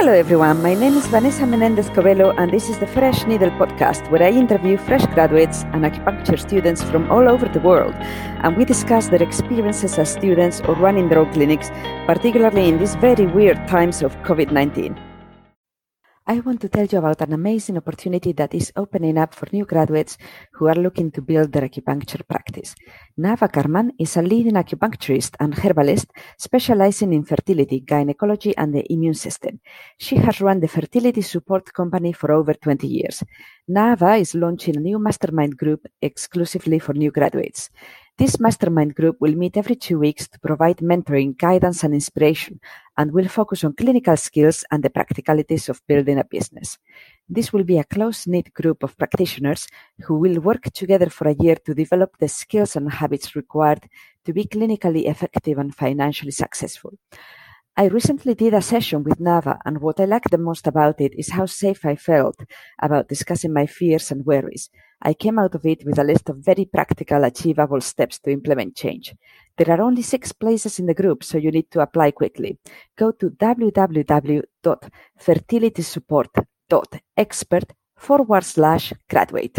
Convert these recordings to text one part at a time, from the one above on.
Hello, everyone. My name is Vanessa Menendez Covelo, and this is the Fresh Needle podcast, where I interview fresh graduates and acupuncture students from all over the world. And we discuss their experiences as students or running their own clinics, particularly in these very weird times of COVID 19. I want to tell you about an amazing opportunity that is opening up for new graduates who are looking to build their acupuncture practice. Naava Carman is a leading acupuncturist and herbalist specializing in fertility, gynecology, and the immune system. She has run the fertility support company for over 20 years. Naava is launching a new mastermind group exclusively for new graduates. This mastermind group will meet every two weeks to provide mentoring, guidance, and inspiration, and will focus on clinical skills and the practicalities of building a business. This will be a close knit group of practitioners who will work together for a year to develop the skills and habits required to be clinically effective and financially successful. I recently did a session with Naava, and what I liked the most about it is how safe I felt about discussing my fears and worries. I came out of it with a list of very practical, achievable steps to implement change. There are only six places in the group, so you need to apply quickly. Go to www.fertilitysupport.expert forward slash graduate.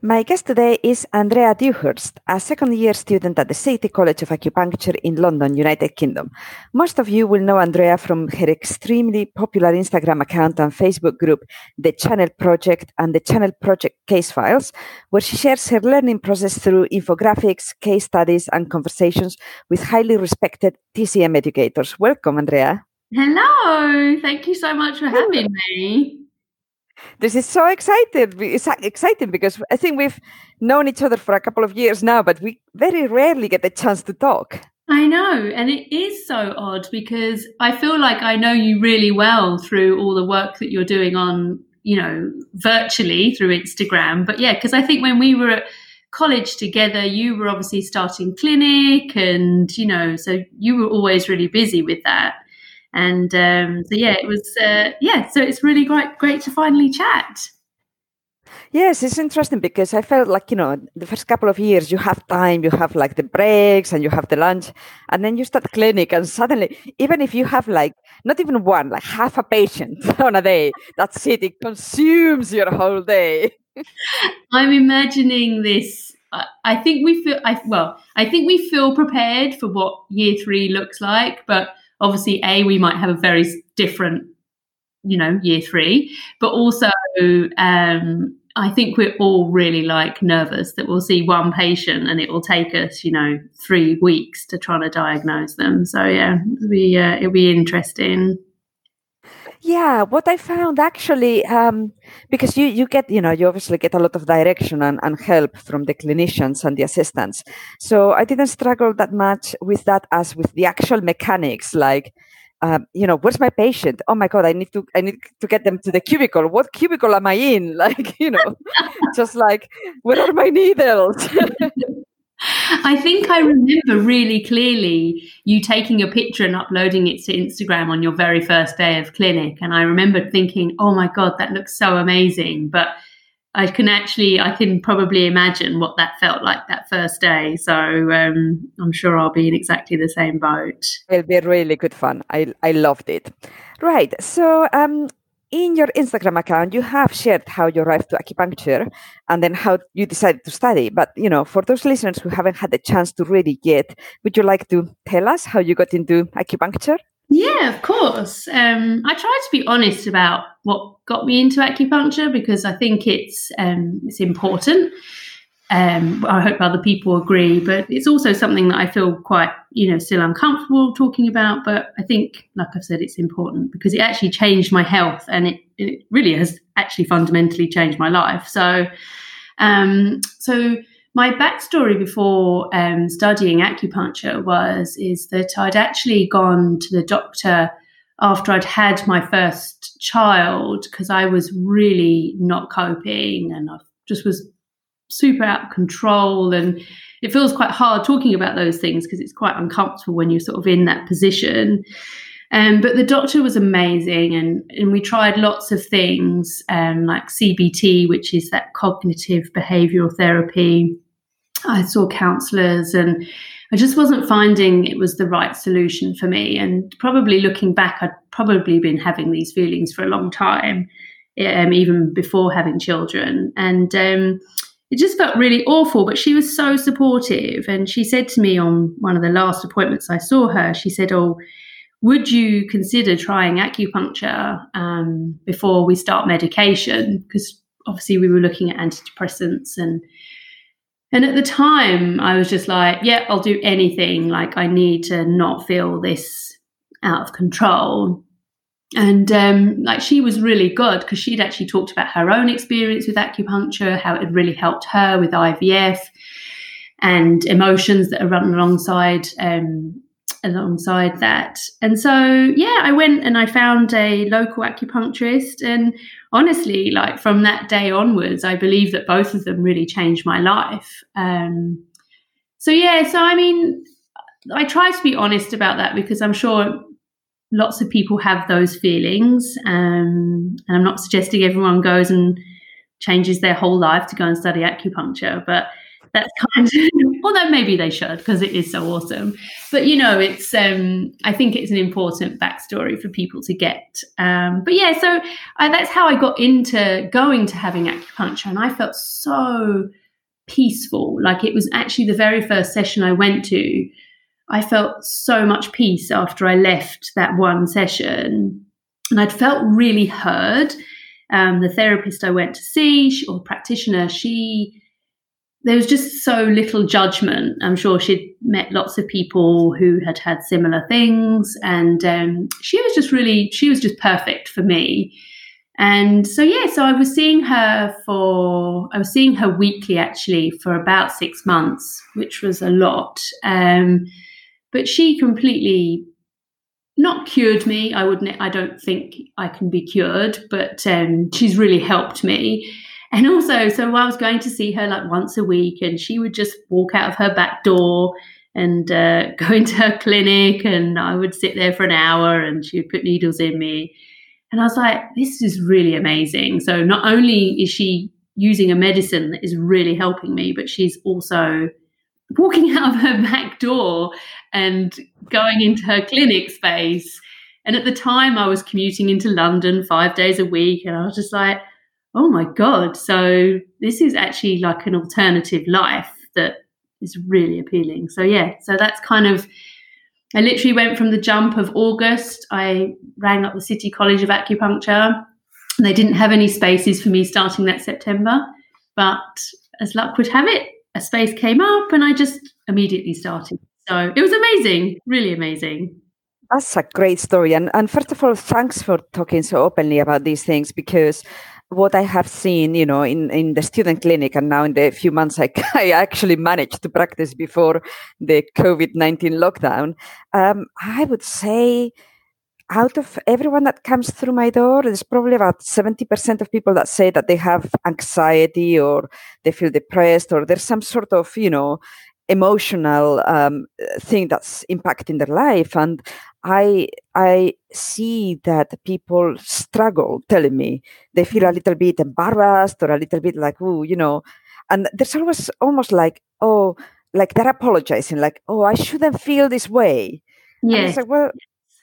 My guest today is Andrea Dewhurst, a second year student at the City College of Acupuncture in London, United Kingdom. Most of you will know Andrea from her extremely popular Instagram account and Facebook group, The Channel Project and The Channel Project Case Files, where she shares her learning process through infographics, case studies, and conversations with highly respected TCM educators. Welcome, Andrea. Hello. Thank you so much for having me. This is so excited. It's exciting because I think we've known each other for a couple of years now, but we very rarely get the chance to talk. I know, and it is so odd because I feel like I know you really well through all the work that you're doing on, you know, virtually through Instagram. But yeah, because I think when we were at college together, you were obviously starting clinic, and you know, so you were always really busy with that. And um, so yeah, it was uh, yeah. So it's really great great to finally chat. Yes, it's interesting because I felt like, you know, the first couple of years you have time, you have like the breaks and you have the lunch, and then you start clinic, and suddenly, even if you have like not even one, like half a patient on a day, that's it, it consumes your whole day. I'm imagining this. I think we feel, I, well, I think we feel prepared for what year three looks like, but obviously a we might have a very different you know year three but also um, i think we're all really like nervous that we'll see one patient and it will take us you know three weeks to try to diagnose them. So yeah it'll be uh, it'll be interesting yeah, what I found actually, um, because you, you get, you know, you obviously get a lot of direction and, and help from the clinicians and the assistants. So I didn't struggle that much with that as with the actual mechanics, like, um, you know, where's my patient? Oh my God, I need to, I need to get them to the cubicle. What cubicle am I in? Like, you know, just like, where are my needles? I think I remember really clearly you taking a picture and uploading it to Instagram on your very first day of clinic. And I remember thinking, oh my God, that looks so amazing. But I can actually, I can probably imagine what that felt like that first day. So um, I'm sure I'll be in exactly the same boat. It'll be really good fun. I, I loved it. Right. So um, in your Instagram account, you have shared how you arrived to acupuncture and then how you decided to study. But you know, for those listeners who haven't had the chance to read it yet, would you like to tell us how you got into acupuncture? Yeah, of course. Um, I try to be honest about what got me into acupuncture because I think it's um, it's important. Um, I hope other people agree, but it's also something that I feel quite, you know, still uncomfortable talking about. But I think, like I've said, it's important because it actually changed my health and it, it really has actually fundamentally changed my life. So, um, so my backstory before um, studying acupuncture was is that I'd actually gone to the doctor after I'd had my first child because I was really not coping and I just was super out of control and it feels quite hard talking about those things because it's quite uncomfortable when you're sort of in that position um, but the doctor was amazing and, and we tried lots of things um, like cbt which is that cognitive behavioral therapy i saw counselors and I just wasn't finding it was the right solution for me. And probably looking back, I'd probably been having these feelings for a long time, um, even before having children. And um, it just felt really awful. But she was so supportive. And she said to me on one of the last appointments I saw her, she said, Oh, would you consider trying acupuncture um, before we start medication? Because obviously we were looking at antidepressants and and at the time, I was just like, yeah, I'll do anything. Like, I need to not feel this out of control. And um, like, she was really good because she'd actually talked about her own experience with acupuncture, how it had really helped her with IVF and emotions that are run alongside um, alongside that. And so, yeah, I went and I found a local acupuncturist. And honestly, like from that day onwards, I believe that both of them really changed my life. Um, so, yeah, so I mean, I try to be honest about that because I'm sure lots of people have those feelings. Um, and I'm not suggesting everyone goes and changes their whole life to go and study acupuncture, but that's kind of although maybe they should because it is so awesome but you know it's um i think it's an important backstory for people to get um but yeah so I, that's how i got into going to having acupuncture and i felt so peaceful like it was actually the very first session i went to i felt so much peace after i left that one session and i'd felt really heard um, the therapist i went to see or practitioner she there was just so little judgment. I'm sure she'd met lots of people who had had similar things, and um, she was just really, she was just perfect for me. And so, yeah, so I was seeing her for, I was seeing her weekly actually for about six months, which was a lot. Um, but she completely not cured me. I wouldn't, I don't think I can be cured, but um, she's really helped me. And also, so I was going to see her like once a week, and she would just walk out of her back door and uh, go into her clinic, and I would sit there for an hour, and she would put needles in me. And I was like, this is really amazing. So not only is she using a medicine that is really helping me, but she's also walking out of her back door and going into her clinic space. And at the time, I was commuting into London five days a week, and I was just like, oh my God, so this is actually like an alternative life that is really appealing. So, yeah, so that's kind of, I literally went from the jump of August. I rang up the City College of Acupuncture. They didn't have any spaces for me starting that September, but as luck would have it, a space came up and I just immediately started. So it was amazing, really amazing. That's a great story. And, and first of all, thanks for talking so openly about these things because what I have seen, you know, in, in the student clinic and now in the few months I, I actually managed to practice before the COVID 19 lockdown, um, I would say out of everyone that comes through my door, there's probably about 70% of people that say that they have anxiety or they feel depressed or there's some sort of, you know, emotional um, thing that's impacting their life. And I I see that people struggle telling me they feel a little bit embarrassed or a little bit like, oh, you know, and there's always almost like, oh, like they're apologizing, like, oh, I shouldn't feel this way. Yeah. it's Like, well,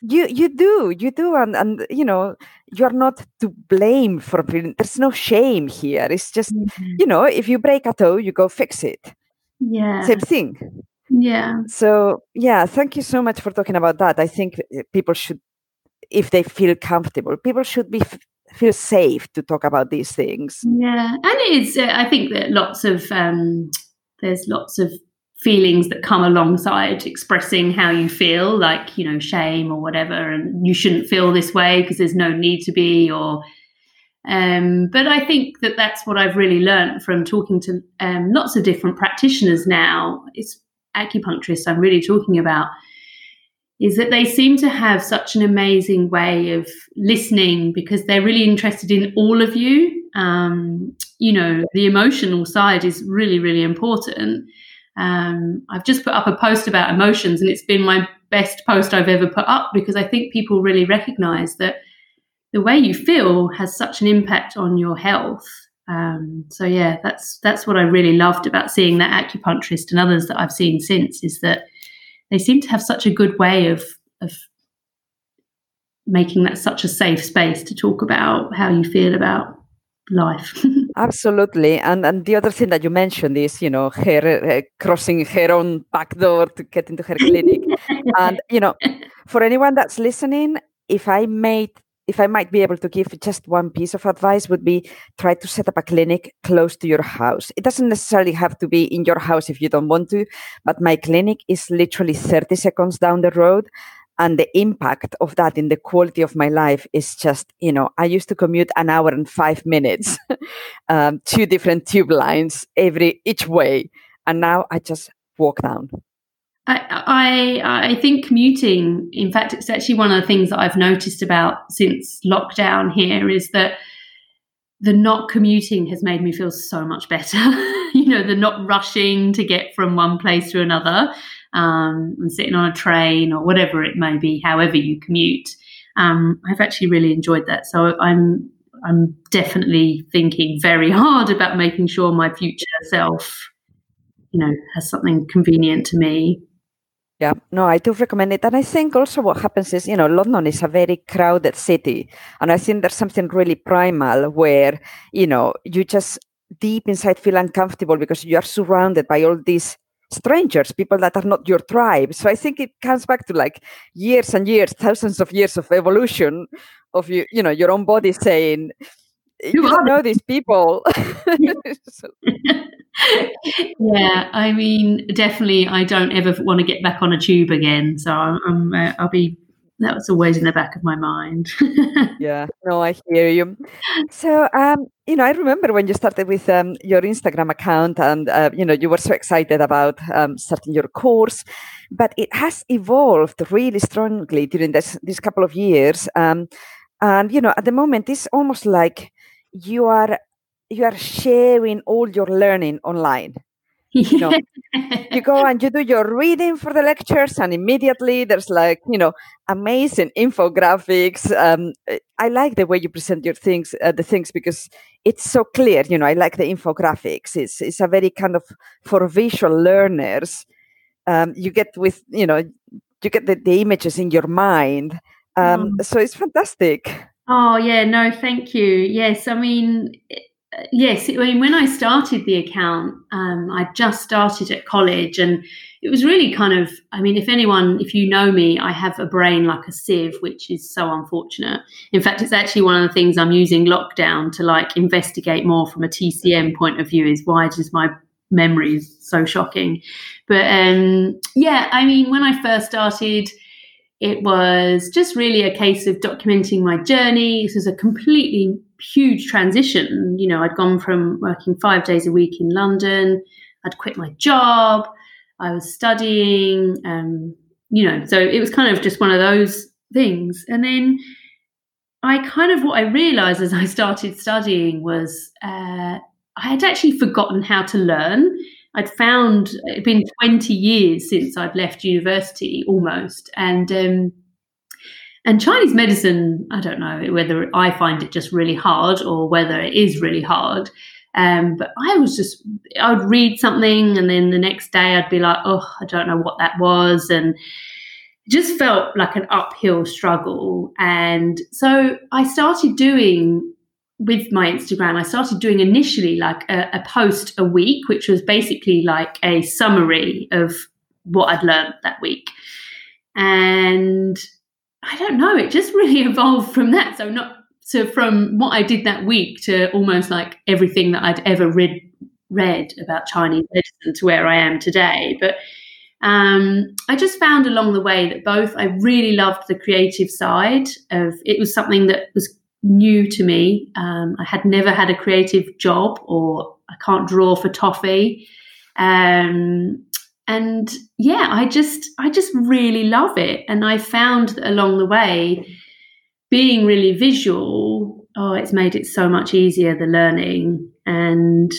you you do, you do, and and you know, you're not to blame for feeling. There's no shame here. It's just, mm-hmm. you know, if you break a toe, you go fix it. Yeah. Same thing. Yeah. So, yeah, thank you so much for talking about that. I think eh, people should, if they feel comfortable, people should be feel safe to talk about these things. Yeah, and it's. Uh, I think that lots of um, there's lots of feelings that come alongside expressing how you feel, like you know shame or whatever, and you shouldn't feel this way because there's no need to be, or um, but I think that that's what I've really learned from talking to um, lots of different practitioners now. It's acupuncturists I'm really talking about is that they seem to have such an amazing way of listening because they're really interested in all of you. Um, you know, the emotional side is really, really important. Um, I've just put up a post about emotions, and it's been my best post I've ever put up because I think people really recognize that the way you feel has such an impact on your health. Um, so yeah, that's that's what I really loved about seeing that acupuncturist and others that I've seen since is that they seem to have such a good way of of making that such a safe space to talk about how you feel about life. Absolutely, and and the other thing that you mentioned is you know her uh, crossing her own back door to get into her clinic, and you know for anyone that's listening, if I made if I might be able to give just one piece of advice would be try to set up a clinic close to your house. It doesn't necessarily have to be in your house if you don't want to, but my clinic is literally 30 seconds down the road and the impact of that in the quality of my life is just you know i used to commute an hour and five minutes um, two different tube lines every each way and now i just walk down I, I I think commuting, in fact, it's actually one of the things that I've noticed about since lockdown here is that the not commuting has made me feel so much better. you know, the not rushing to get from one place to another um, and sitting on a train or whatever it may be, however you commute. Um, I've actually really enjoyed that. So I'm I'm definitely thinking very hard about making sure my future self, you know, has something convenient to me. Yeah, no, I do recommend it. And I think also what happens is, you know, London is a very crowded city. And I think there's something really primal where, you know, you just deep inside feel uncomfortable because you are surrounded by all these strangers, people that are not your tribe. So I think it comes back to like years and years, thousands of years of evolution of you, you know, your own body saying, you, you don't know these people. yeah, I mean, definitely, I don't ever want to get back on a tube again. So I'm, uh, I'll be That's always in the back of my mind. yeah, no, I hear you. So, um, you know, I remember when you started with um, your Instagram account, and uh, you know, you were so excited about um, starting your course, but it has evolved really strongly during this this couple of years. Um, and you know, at the moment, it's almost like you are you are sharing all your learning online. You know you go and you do your reading for the lectures and immediately there's like you know amazing infographics. Um, i like the way you present your things uh, the things because it's so clear you know i like the infographics. It's it's a very kind of for visual learners um, you get with you know you get the, the images in your mind. Um, mm. so it's fantastic. Oh yeah no thank you. Yes i mean yes, I mean, when I started the account, um, I just started at college and it was really kind of, I mean, if anyone, if you know me, I have a brain like a sieve, which is so unfortunate. In fact, it's actually one of the things I'm using lockdown to like investigate more from a TCM point of view is why does my memory is so shocking. But um, yeah, I mean, when I first started, it was just really a case of documenting my journey. This was a completely huge transition. You know, I'd gone from working five days a week in London, I'd quit my job, I was studying, um, you know, so it was kind of just one of those things. And then I kind of, what I realized as I started studying was uh, I had actually forgotten how to learn. I'd found it'd been 20 years since I'd left university almost. And um, and Chinese medicine, I don't know whether I find it just really hard or whether it is really hard. Um, but I was just, I would read something and then the next day I'd be like, oh, I don't know what that was. And just felt like an uphill struggle. And so I started doing with my Instagram, I started doing initially like a, a post a week, which was basically like a summary of what I'd learned that week. And I don't know, it just really evolved from that. So not so from what I did that week to almost like everything that I'd ever read read about Chinese medicine to where I am today. But um, I just found along the way that both I really loved the creative side of it was something that was new to me. Um, I had never had a creative job, or I can't draw for toffee. Um, and yeah i just i just really love it. And i found that along the way being really visual oh it's made it so much easier the learning. And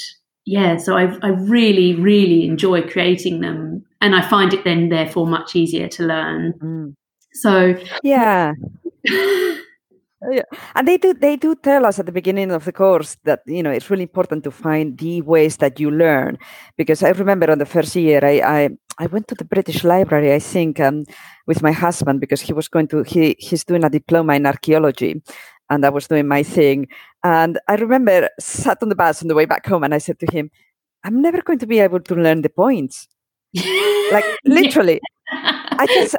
yeah so i i really really enjoy creating them. And i find it then therefore much easier to learn. Mm. so yeah yeah. And they do they do tell us at the beginning of the course that you know it's really important to find the ways that you learn because I remember on the first year I I, I went to the British Library, I think, um, with my husband because he was going to he he's doing a diploma in archaeology, and I was doing my thing. And I remember sat on the bus on the way back home, and I said to him, "I'm never going to be able to learn the points." like literally, I just,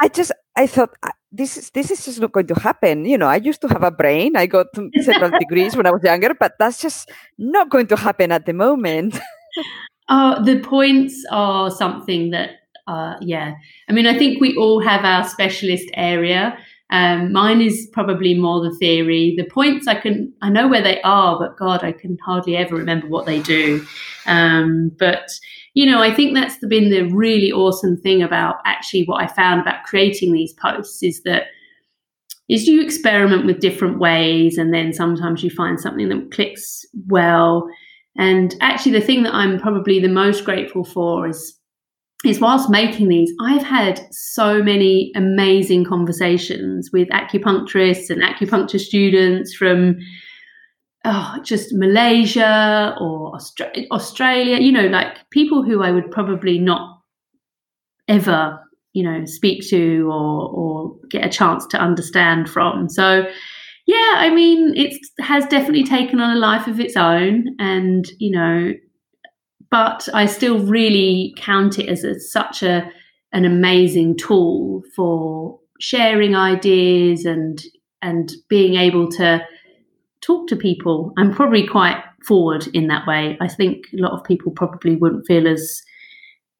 I just, I thought this is this is just not going to happen. You know, I used to have a brain. I got several degrees when I was younger, but that's just not going to happen at the moment. oh, the points are something that, uh, yeah. I mean, I think we all have our specialist area. Um, mine is probably more the theory. The points I can, I know where they are, but God, I can hardly ever remember what they do. Um, but you know, I think that's been the really awesome thing about actually what I found about creating these posts is that is you experiment with different ways and then sometimes you find something that clicks well. And actually the thing that I'm probably the most grateful for is is whilst making these, I've had so many amazing conversations with acupuncturists and acupuncture students from oh, just Malaysia or Austra- Australia, you know, like people who I would probably not ever, you know, speak to or, or get a chance to understand from. So, yeah, I mean, it has definitely taken on a life of its own. And, you know, but I still really count it as a, such a an amazing tool for sharing ideas and and being able to talk to people. I'm probably quite forward in that way. I think a lot of people probably wouldn't feel as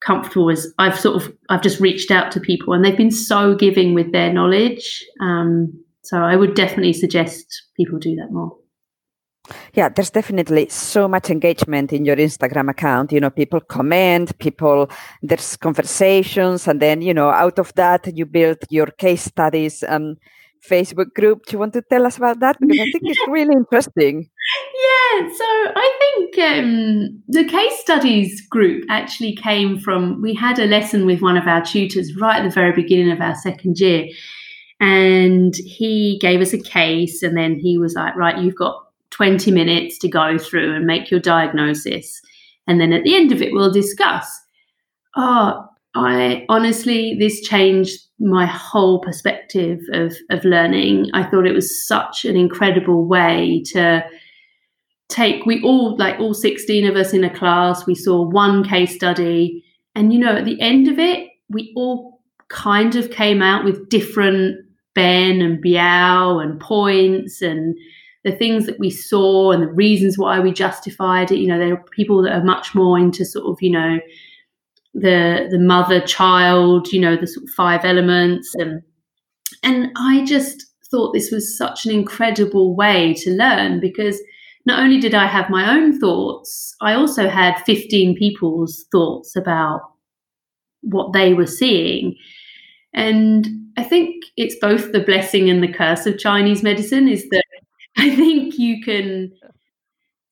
comfortable as I've sort of I've just reached out to people and they've been so giving with their knowledge. Um, so I would definitely suggest people do that more. Yeah, there's definitely so much engagement in your Instagram account. You know, people comment, people, there's conversations, and then, you know, out of that, you build your case studies. Um, Facebook group. Do you want to tell us about that? Because I think it's really interesting. Yeah, so I think um, the case studies group actually came from we had a lesson with one of our tutors right at the very beginning of our second year. And he gave us a case, and then he was like, Right, you've got 20 minutes to go through and make your diagnosis. And then at the end of it, we'll discuss. Oh, I honestly, this changed my whole perspective of, of learning. I thought it was such an incredible way to take, we all, like all 16 of us in a class, we saw one case study. And, you know, at the end of it, we all kind of came out with different Ben and Biao and points and the things that we saw and the reasons why we justified it. You know, there are people that are much more into sort of, you know, the the mother child you know the sort of five elements and and i just thought this was such an incredible way to learn because not only did i have my own thoughts i also had 15 people's thoughts about what they were seeing and i think it's both the blessing and the curse of chinese medicine is that i think you can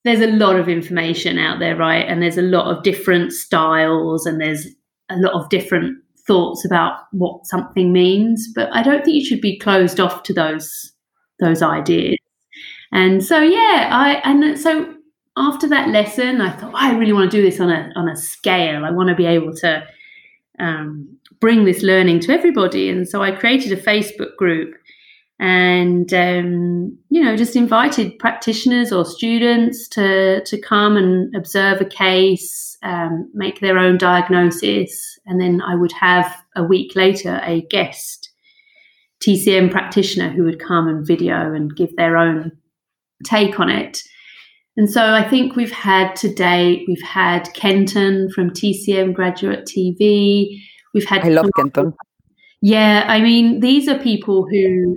there's a lot of information out there, right? And there's a lot of different styles and there's a lot of different thoughts about what something means. But I don't think you should be closed off to those those ideas. And so yeah, I and so after that lesson, I thought I really want to do this on a on a scale. I want to be able to um, bring this learning to everybody. And so I created a Facebook group and um, you know just invited practitioners or students to to come and observe a case um, make their own diagnosis. And then i would have a week later a guest tcm practitioner who would come and video and give their own take on it. And so i think we've had to date we've had kenton from tcm graduate tv we've had i love kenton. Yeah i mean these are people who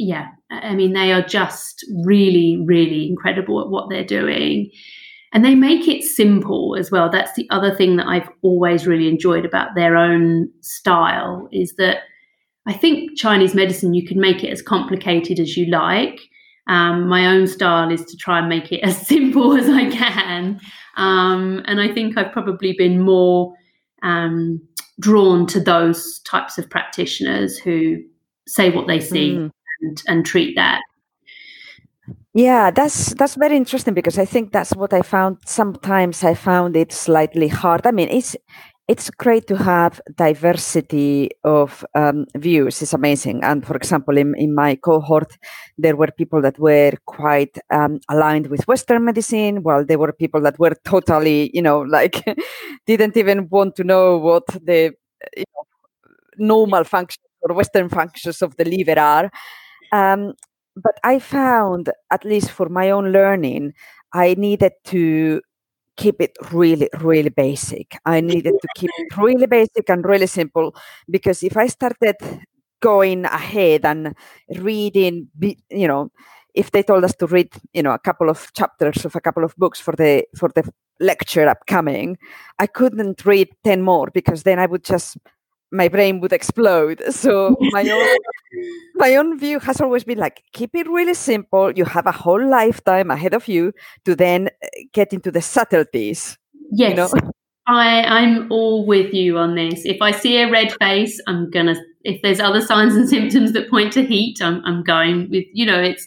yeah, I mean, they are just really, really incredible at what they're doing. And they make it simple as well. That's the other thing that I've always really enjoyed about their own style is that I think Chinese medicine, you can make it as complicated as you like. Um, my own style is to try and make it as simple as I can. Um, and I think I've probably been more um, drawn to those types of practitioners who say what they see mm and, and treat that. Yeah, that's that's very interesting because I think that's what I found. Sometimes I found it slightly hard. I mean, it's it's great to have diversity of um, views it's amazing and for example in, in my cohort there were people that were quite um, aligned with western medicine while there were people that were totally you know like didn't even want to know what the you know, normal functions or western functions of the liver are um, but i found at least for my own learning i needed to keep it really, really basic. I needed to keep it really basic and really simple because if I started going ahead and reading, you know, if they told us to read, you know, a couple of chapters of a couple of books for the for the lecture upcoming, I couldn't read ten more because then I would just my brain would explode. So my own my own view has always been like keep it really simple. You have a whole lifetime ahead of you to then uh, get into the subtleties. Yes. You know? I, I'm all with you on this. If I see a red face, I'm gonna if there's other signs and symptoms that point to heat, I'm I'm going with you know, it's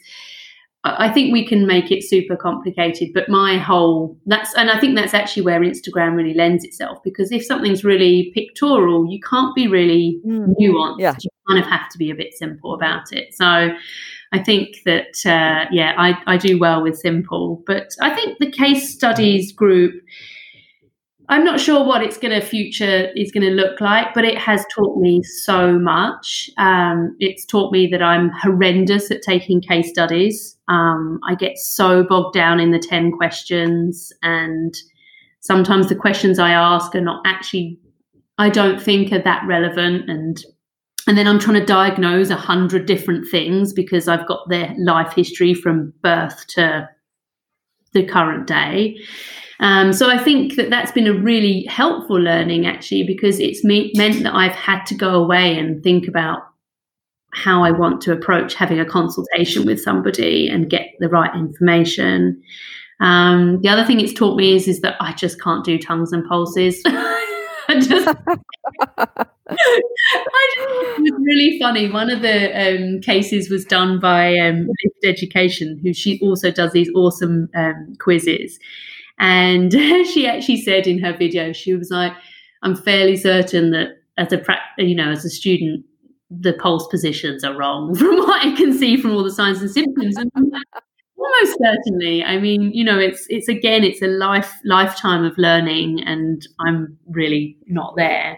I think we can make it super complicated, but my whole that's and I think that's actually where Instagram really lends itself because if something's really pictorial, you can't be really mm. nuanced. Yeah. You kind of have to be a bit simple about it. So I think that uh, yeah, I, I do well with simple, but I think the case studies group I'm not sure what it's going to future is going to look like, but it has taught me so much. Um, it's taught me that I'm horrendous at taking case studies. Um, I get so bogged down in the 10 questions, and sometimes the questions I ask are not actually, I don't think are that relevant. And and then I'm trying to diagnose a hundred different things because I've got their life history from birth to the current day. Um, so I think that that's been a really helpful learning actually because it's me- meant that I've had to go away and think about how I want to approach having a consultation with somebody and get the right information. Um, the other thing it's taught me is is that I just can't do tongues and pulses. I just, I just, it was really funny. One of the um, cases was done by um, Lift Education, who she also does these awesome um, quizzes. And she actually said in her video, she was like, I'm fairly certain that as a you know as a student, the pulse positions are wrong from what I can see from all the signs and symptoms. And almost certainly. I mean, you know, it's it's again, it's a life lifetime of learning, and I'm really not there.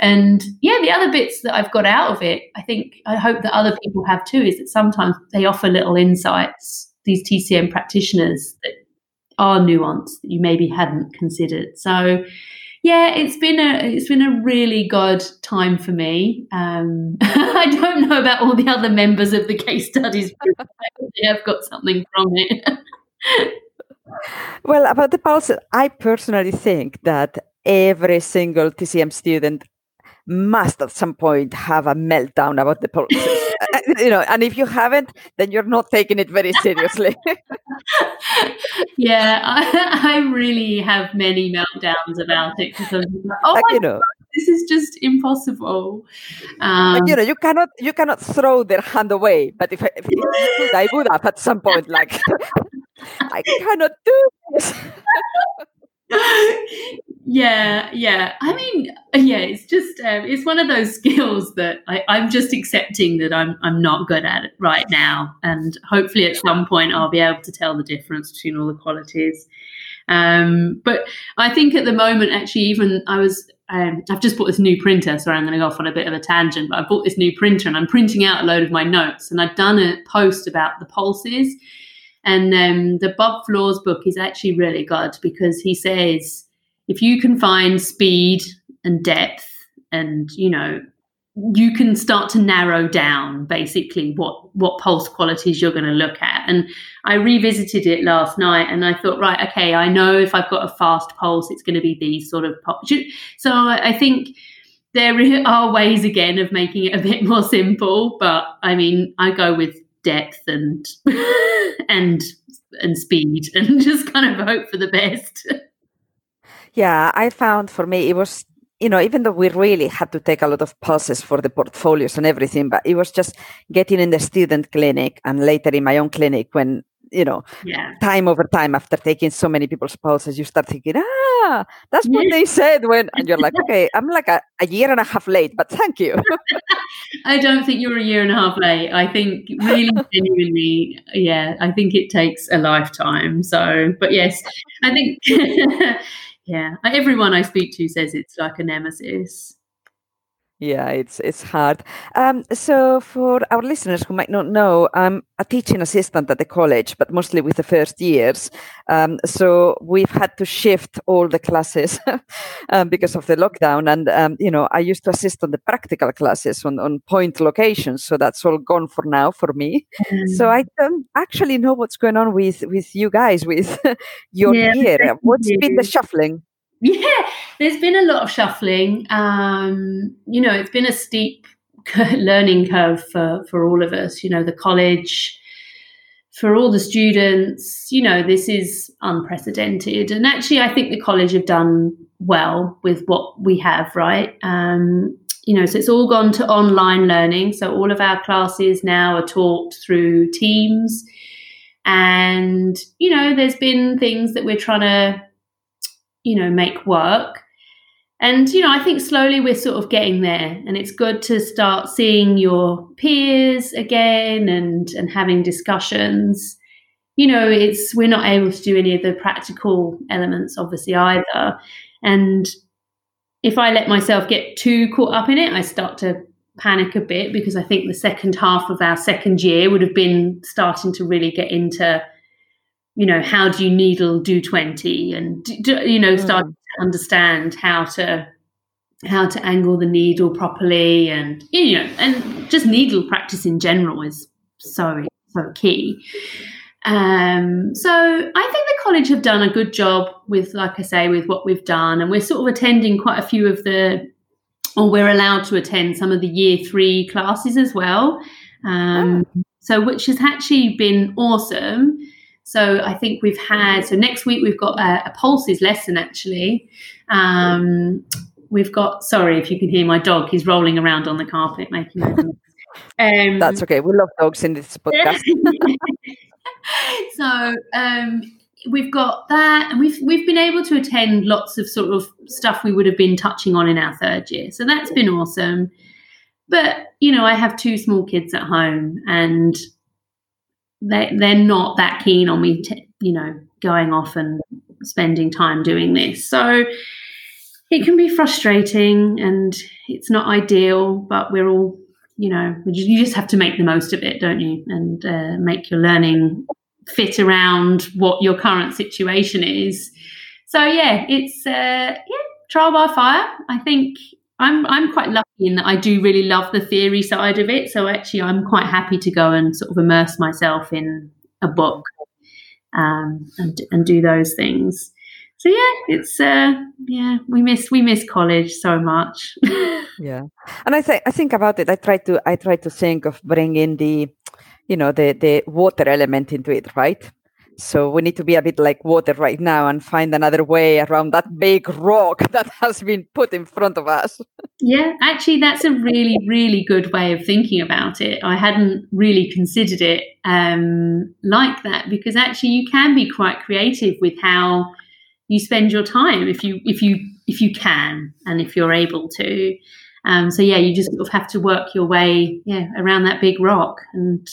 And yeah, the other bits that I've got out of it, I think I hope that other people have too, is that sometimes they offer little insights. These TCM practitioners that are nuanced that you maybe hadn't considered. So yeah, it's been a it's been a really good time for me. Um, I don't know about all the other members of the case studies group. they have got something from it. well, about the pulse, I personally think that every single TCM student must at some point have a meltdown about the pulses. Uh, you know, and if you haven't, then you're not taking it very seriously. yeah, I, I, really have many meltdowns about it because I'm like, oh like, my you know, God, this is just impossible. Um, you know, you cannot you cannot throw their hand away. But if, if you could, I would have at some point. Like, I cannot do this yeah yeah i mean yeah it's just um, it's one of those skills that I, i'm just accepting that i'm i'm not good at it right now and hopefully at some point i'll be able to tell the difference between all the qualities um, but i think at the moment actually even i was um, I've just bought this new printer, so I'm going to go off on a bit of a tangent. But I bought this new printer and I'm printing out a load of my notes. And I've done a post about the pulses. And um, the Bob Flaws book is actually really good because he says if you can find speed and depth and you know you can start to narrow down basically what what pulse qualities you're going to look at and i revisited it last night and i thought right okay i know if i've got a fast pulse it's going to be these sort of pulse. so i think there are ways again of making it a bit more simple but i mean i go with depth and and and speed and just kind of hope for the best yeah, I found for me it was you know, even though we really had to take a lot of pulses for the portfolios and everything, but it was just getting in the student clinic and later in my own clinic when you know, yeah. time over time after taking so many people's pulses, you start thinking, ah, that's what they said when, and you're like, okay, I'm like a, a year and a half late, but thank you. I don't think you're a year and a half late. I think really genuinely, yeah, I think it takes a lifetime. So, but yes, I think, yeah, everyone I speak to says it's like a nemesis. Yeah, it's it's hard. Um, so for our listeners who might not know, I'm a teaching assistant at the college, but mostly with the first years. Um, so we've had to shift all the classes um, because of the lockdown, and um, you know I used to assist on the practical classes on, on point locations. So that's all gone for now for me. Mm. So I don't actually know what's going on with with you guys with your yeah, year. What's been the shuffling? Yeah, there's been a lot of shuffling. Um, you know, it's been a steep learning curve for, for all of us. You know, the college, for all the students, you know, this is unprecedented. And actually, I think the college have done well with what we have, right? Um, you know, so it's all gone to online learning. So all of our classes now are taught through Teams. And, you know, there's been things that we're trying to you know, make work. And, you know, I think slowly we're sort of getting there. And it's good to start seeing your peers again and, and having discussions. You know, it's we're not able to do any of the practical elements, obviously, either. And if I let myself get too caught up in it, I start to panic a bit because I think the second half of our second year would have been starting to really get into you know how do you needle Du 20 and do, you know start mm. to understand how to how to angle the needle properly and you know and just needle practice in general is so so key um, so I think the college have done a good job with, like I say, with what we've done, and we're sort of attending quite a few of the, or we're allowed to attend some of the year three classes as well. Um, oh. So which has actually been awesome. So I think we've had, so next week we've got a, a pulses lesson actually. Um, we've got, sorry if you can hear my dog, he's rolling around on the carpet making um, That's okay. We love dogs in this podcast. so um, we've got that, and we've we've been able to attend lots of sort of stuff we would have been touching on in our third year. So that's been awesome. But you know, I have two small kids at home, and they they're not that keen on me, you know, going off and spending time doing this. So it can be frustrating and it's not ideal, but we're all, you know, you just have to make the most of it, don't you? And uh, make your learning fit around what your current situation is. So yeah, it's uh, yeah, trial by fire. I think I'm I'm quite lucky in that I do really love the theory side of it. So actually, I'm quite happy to go and sort of immerse myself in a book um, and and do those things. So yeah, it's uh, yeah, we miss we miss college so much. yeah, and I think I think about it. I try to I try to think of bringing the, you know, the the water element into it, right? So we need to be a bit like water right now and find another way around that big rock that has been put in front of us. Yeah, actually, that's a really, really good way of thinking about it. I hadn't really considered it um, like that because actually, you can be quite creative with how you spend your time if you if you if you can and if you're able to. Um, so yeah, you just sort of have to work your way yeah around that big rock and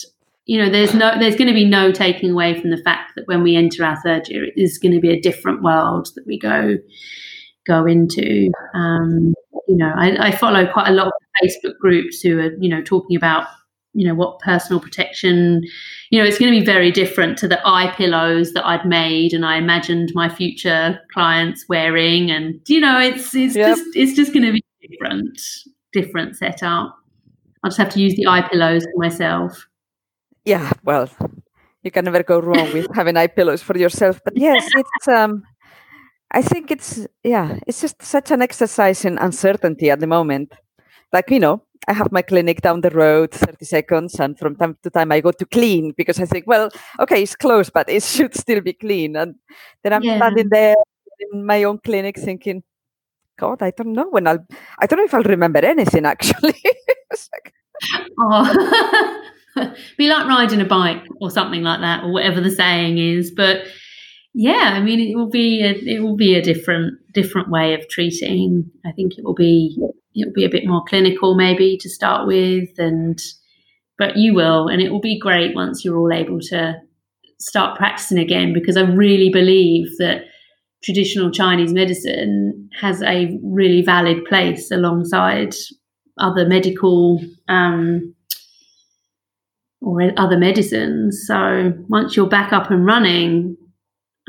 you know there's no there's going to be no taking away from the fact that when we enter our third year it is going to be a different world that we go go into. Um, you know I, I, follow quite a lot of facebook groups who are you know talking about you know what personal protection you know it's going to be very different to the eye pillows that i'd made and i imagined my future clients wearing. And you know it's it's yep. just it's just going to be different different setup. I'll just have to use the eye pillows for myself yeah, well, you can never go wrong with having eye pillows for yourself. But yes, it's um, I think it's yeah, it's just such an exercise in uncertainty at the moment. Like you know, I have my clinic down the road, thirty seconds, and from time to time I go to clean because I think, well, okay, it's closed, but it should still be clean. And then I'm yeah. standing there in my own clinic thinking, God, I don't know when I'll. I don't know if I'll remember anything actually. like, oh. be like riding a bike or something like that, or whatever the saying is. But yeah, I mean, it will be a, it will be a different different way of treating. I think it will be it will be a bit more clinical, maybe to start with, and but you will, and it will be great once you're all able to start practicing again. Because I really believe that traditional Chinese medicine has a really valid place alongside other medical um, or other medicines. So once you're back up and running,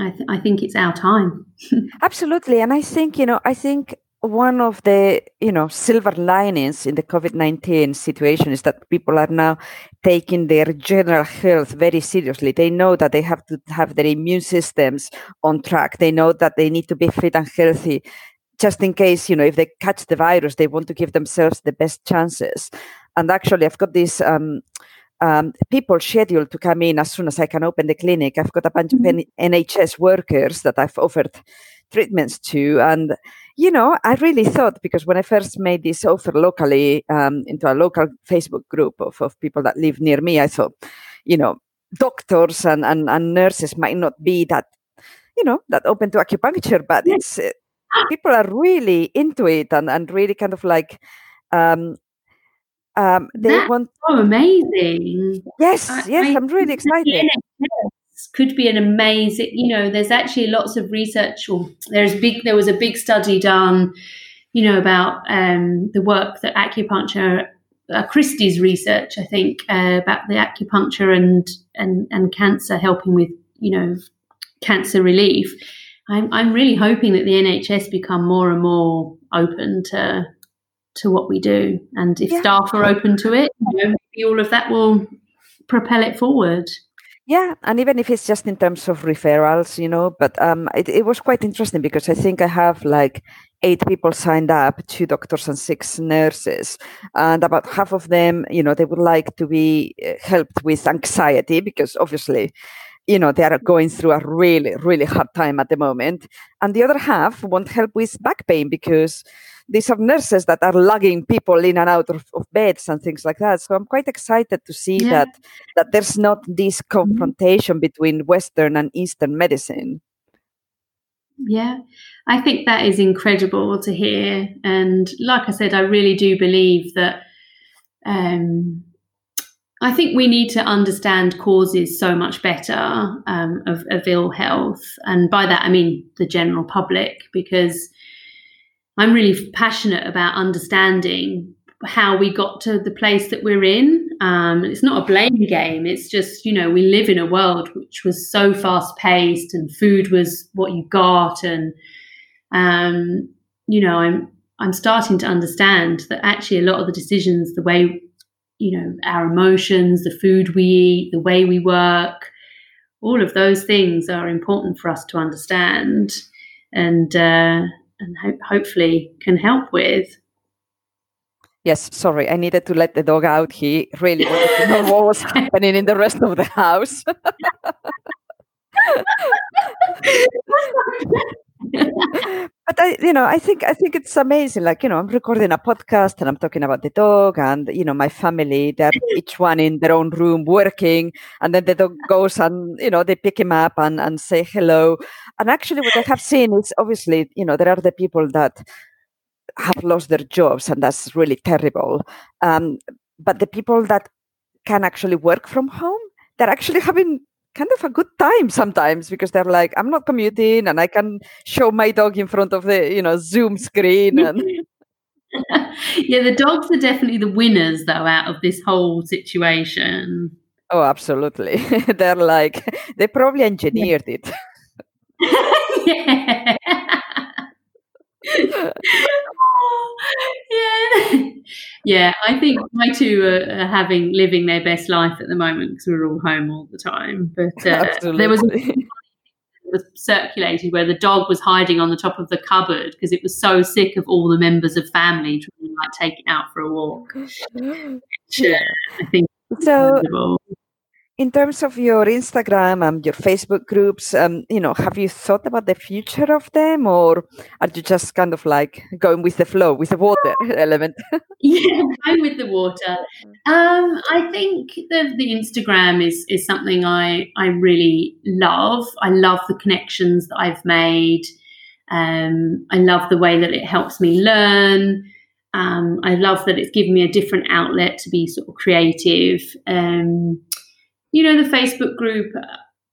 I, th- I think it's our time. Absolutely, and I think you know, I think one of the you know silver linings in the covid-19 situation is that people are now taking their general health very seriously they know that they have to have their immune systems on track they know that they need to be fit and healthy just in case you know if they catch the virus they want to give themselves the best chances and actually i've got this um, um, people scheduled to come in as soon as I can open the clinic. I've got a bunch mm-hmm. of NHS workers that I've offered treatments to. And, you know, I really thought, because when I first made this offer locally um, into a local Facebook group of, of people that live near me, I thought, you know, doctors and, and, and nurses might not be that, you know, that open to acupuncture, but it's uh, people are really into it and, and really kind of like um, um, they That's want so amazing. Yes, I, yes, I, am really excited. Could be an amazing, you know. There's actually lots of research, or there's big. There was a big study done, you know, about um, the work that acupuncture, uh, Christie's research, I think, uh, about the acupuncture and and and cancer, helping with, you know, cancer relief. I'm I'm really hoping that the NHS become more and more open to to what we do. And if yeah. staff are open to it, you know, all of that will propel it forward. Yeah, and even if it's just in terms of referrals, you know, but um, it, it was quite interesting because I think I have like eight people signed up, two doctors and six nurses, and about half of them, you know, they would like to be uh, helped with anxiety because obviously you know they are going through a really really hard time at the moment and the other half want help with back pain because these are nurses that are lugging people in and out of, of beds and things like that. So I'm quite excited to see yeah. that that there's not this mm-hmm. confrontation between Western and Eastern medicine. Yeah, I think that is incredible to hear. And like I said, I really do believe that. Um, I think we need to understand causes so much better um, of, of ill health. And by that, I mean the general public, because I'm really passionate about understanding how we got to the place that we're in. Um, it's not a blame game. It's just, you know, we live in a world which was so fast paced and food was what you got. And, um, you know, I'm, I'm starting to understand that actually a lot of the decisions, the way, you know, our emotions, the food we eat, the way we work, all of those things are important for us to understand. And, uh, and ho- hopefully can help with. Yes, sorry, I needed to let the dog out. He really wanted to know what was happening in the rest of the house. but I, you know, I think I think it's amazing. Like, you know, I'm recording a podcast and I'm talking about the dog and you know my family. They're each one in their own room working, and then the dog goes and you know they pick him up and and say hello. And actually, what I have seen is obviously, you know, there are the people that have lost their jobs, and that's really terrible. Um, but the people that can actually work from home, they're actually having kind of a good time sometimes because they're like i'm not commuting and i can show my dog in front of the you know zoom screen and yeah the dogs are definitely the winners though out of this whole situation oh absolutely they're like they probably engineered yeah. it yeah yeah, yeah. I think my two are, having living their best life at the moment because we're all home all the time. But uh, there was was circulated where the dog was hiding on the top of the cupboard because it was so sick of all the members of family trying to like take it out for a walk. yeah, I think so. In terms of your Instagram and your Facebook groups, um, you know, have you thought about the future of them, or are you just kind of like going with the flow, with the water element? yeah, going with the water. Um, I think the the Instagram is is something I I really love. I love the connections that I've made. Um, I love the way that it helps me learn. Um, I love that it's given me a different outlet to be sort of creative. Um, you know, the Facebook group,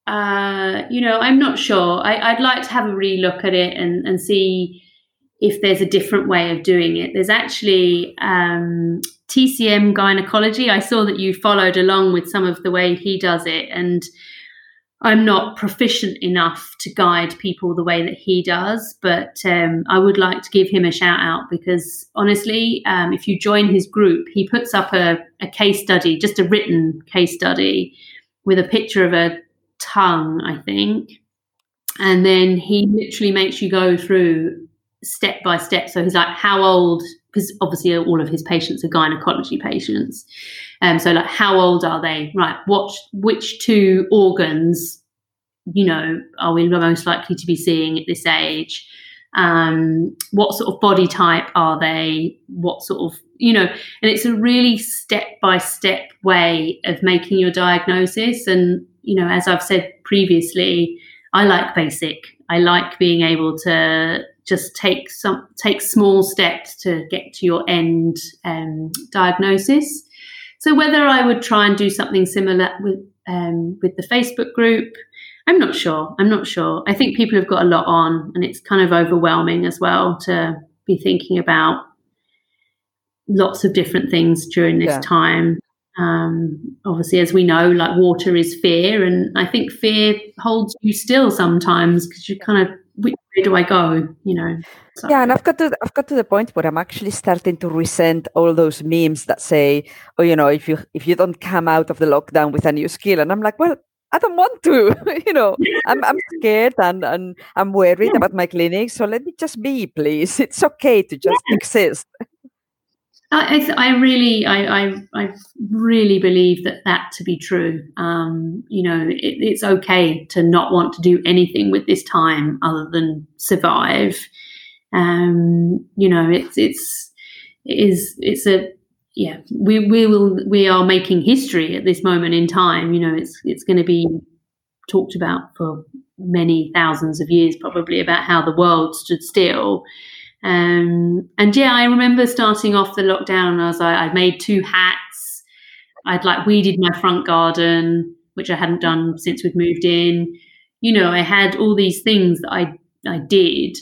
uh, you know, I'm not sure. I, would like to have a relook at it and, and see if there's a different way of doing it. There's actually um, TCM gynecology. I saw that you followed along with some of the way he does it, and I'm not proficient enough to guide people the way that he does, but um, I would like to give him a shout out because honestly, um, if you join his group, he puts up a, a case study, just a written case study with a picture of a tongue, I think. And then he literally makes you go through step by step. So he's like, how old? Because obviously all of his patients are gynecology patients. Um, so like, how old are they? Right. What, which two organs, you know, are we most likely to be seeing at this age? Um, what sort of body type are they? What sort of, you know, and it's a really step by step way of making your diagnosis. And, you know, as I've said previously, I like basic. I like being able to just take some take small steps to get to your end um, diagnosis. So whether I would try and do something similar with um, with the Facebook group, I'm not sure. I'm not sure. I think people have got a lot on, and it's kind of overwhelming as well to be thinking about lots of different things during this yeah. time. Um, obviously, as we know, like water is fear, and I think fear holds you still sometimes because you kind of way do I go? You know. So. Yeah, and I've got to I've got to the point where I'm actually starting to resent all those memes that say, "Oh, you know, if you if you don't come out of the lockdown with a new skill," and I'm like, well. I don't want to, you know. I'm I'm scared and, and I'm worried yeah. about my clinic. So let me just be, please. It's okay to just yeah. exist. I, I, really, I, I, I, really believe that that to be true. Um, you know, it, it's okay to not want to do anything with this time other than survive. Um, you know, it's it's it is it's a yeah. We we will we are making history at this moment in time. You know, it's it's going to be talked about for many thousands of years, probably about how the world stood still. Um, and yeah, I remember starting off the lockdown. I was like, I made two hats. I'd like weeded my front garden, which I hadn't done since we'd moved in. You know, I had all these things that I I did,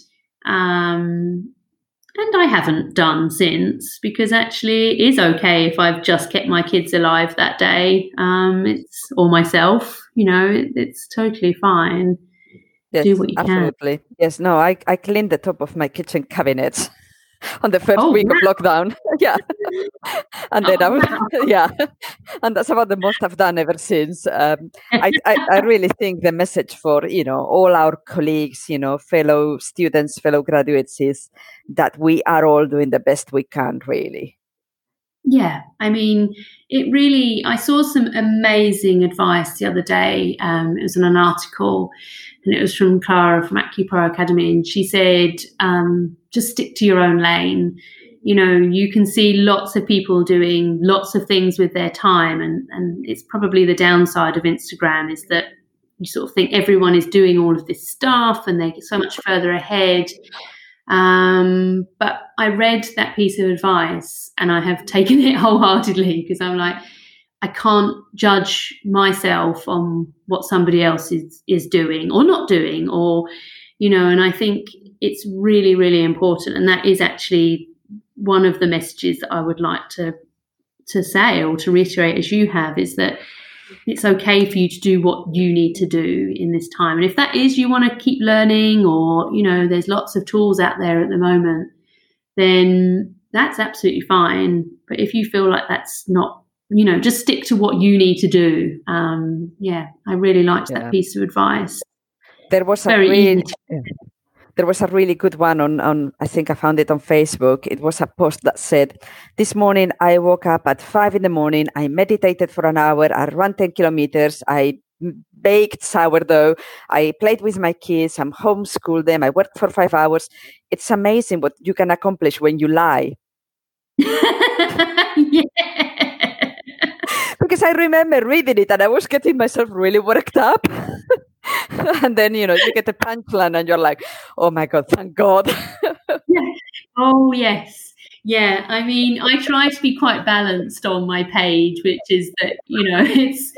um, and I haven't done since because actually it is okay if I've just kept my kids alive that day. Um, it's or myself. You know, it, it's totally fine yes, do what you absolutely. Can. Yes, no, I, I cleaned the top of my kitchen cabinets on the first oh, week wow. of lockdown. yeah. and then oh, I wow. yeah. and that's about the most I've done ever since. Um, I, I, I really think the message for, you know, all our colleagues, you know, fellow students, fellow graduates is that we are all doing the best we can, really. Yeah, I mean, it really, I saw some amazing advice the other day. Um, it was in an article and it was from Clara from AcuPro Academy. And she said, um, just stick to your own lane. You know, you can see lots of people doing lots of things with their time. And, and it's probably the downside of Instagram is that you sort of think everyone is doing all of this stuff and they're so much further ahead. Um, but I read that piece of advice and I have taken it wholeheartedly because I'm like, I can't judge myself on what somebody else is is doing or not doing, or you know. And I think it's really, really important, and that is actually one of the messages that I would like to to say or to reiterate as you have is that it's okay for you to do what you need to do in this time. And if that is you want to keep learning or, you know, there's lots of tools out there at the moment, then that's absolutely fine. But if you feel like that's not, you know, just stick to what you need to do. Um, yeah, I really liked yeah. that piece of advice. There was a Very there was a really good one on, on, I think I found it on Facebook. It was a post that said, This morning I woke up at five in the morning. I meditated for an hour. I ran 10 kilometers. I baked sourdough. I played with my kids. I'm homeschooled them. I worked for five hours. It's amazing what you can accomplish when you lie. yeah. Because I remember reading it and I was getting myself really worked up. and then, you know, you get the punchline and you're like, oh my God, thank God. yeah. Oh, yes. Yeah. I mean, I try to be quite balanced on my page, which is that, you know, it's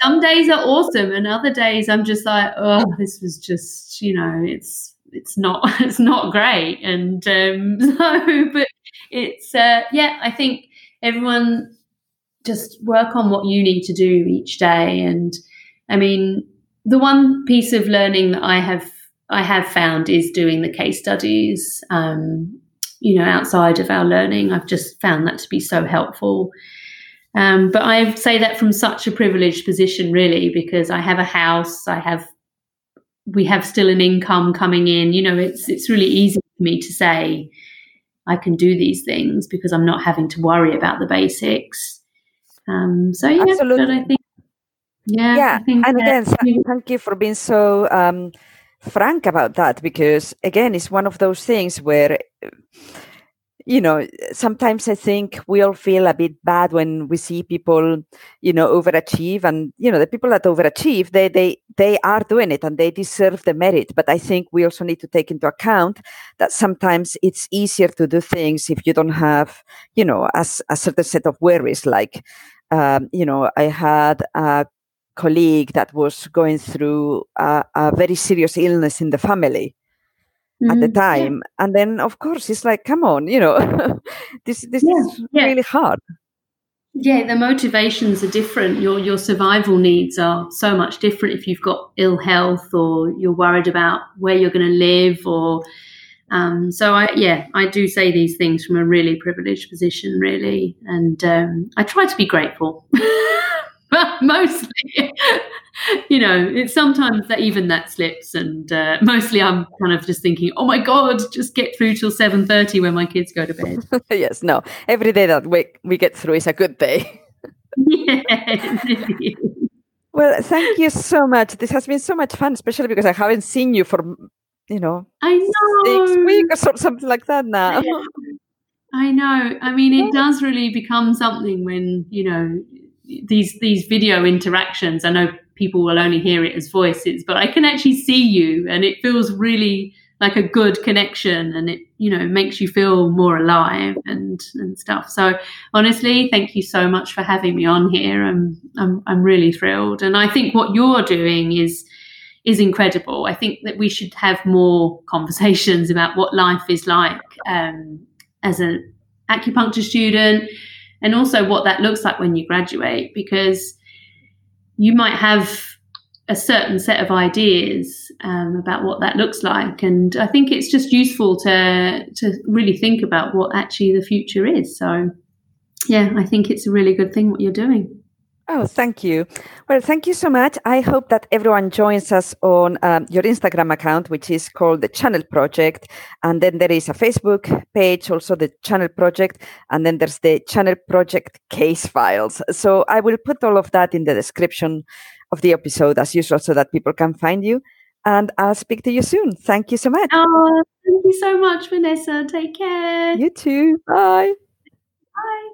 some days are awesome and other days I'm just like, oh, this was just, you know, it's, it's not, it's not great. And um, so, but it's, uh, yeah, I think everyone just work on what you need to do each day. And I mean, the one piece of learning that I have I have found is doing the case studies. Um, you know, outside of our learning, I've just found that to be so helpful. Um, but I say that from such a privileged position, really, because I have a house, I have, we have still an income coming in. You know, it's it's really easy for me to say I can do these things because I'm not having to worry about the basics. Um, so yeah, Absolutely. but I think yeah, yeah, and again, thank you for being so um, frank about that because again, it's one of those things where you know sometimes i think we all feel a bit bad when we see people you know overachieve and you know the people that overachieve they they they are doing it and they deserve the merit but i think we also need to take into account that sometimes it's easier to do things if you don't have you know as a certain set of worries like um, you know i had a colleague that was going through a, a very serious illness in the family mm-hmm. at the mm-hmm. time yeah. and then of course it's like come on you know this this yeah. is yeah. really hard yeah the motivations are different your your survival needs are so much different if you've got ill health or you're worried about where you're going to live or um, so I, yeah, I do say these things from a really privileged position, really, and um, I try to be grateful. but mostly, you know, it's sometimes that even that slips, and uh, mostly I'm kind of just thinking, oh my god, just get through till seven thirty when my kids go to bed. yes, no, every day that we we get through is a good day. yeah. Well, thank you so much. This has been so much fun, especially because I haven't seen you for, you know, I know six weeks or something like that now. I know. I mean, it does really become something when you know these these video interactions. I know people will only hear it as voices, but I can actually see you, and it feels really like a good connection, and it you know makes you feel more alive and and stuff. So honestly, thank you so much for having me on here. I'm I'm I'm really thrilled, and I think what you're doing is is incredible. I think that we should have more conversations about what life is like um, as an acupuncture student and also what that looks like when you graduate because you might have a certain set of ideas um, about what that looks like. And i think it's just useful to to really think about what actually the future is. So yeah i think it's a really good thing what you're doing Oh, thank you. Well, thank you so much. I hope that everyone joins us on um, your Instagram account, which is called the Channel Project. And then there is a Facebook page, also the Channel Project. And then there's the Channel Project case files. So I will put all of that in the description of the episode as usual so that people can find you. And I'll speak to you soon. Thank you so much. Oh, thank you so much, Vanessa. Take care. You too. Bye. Bye.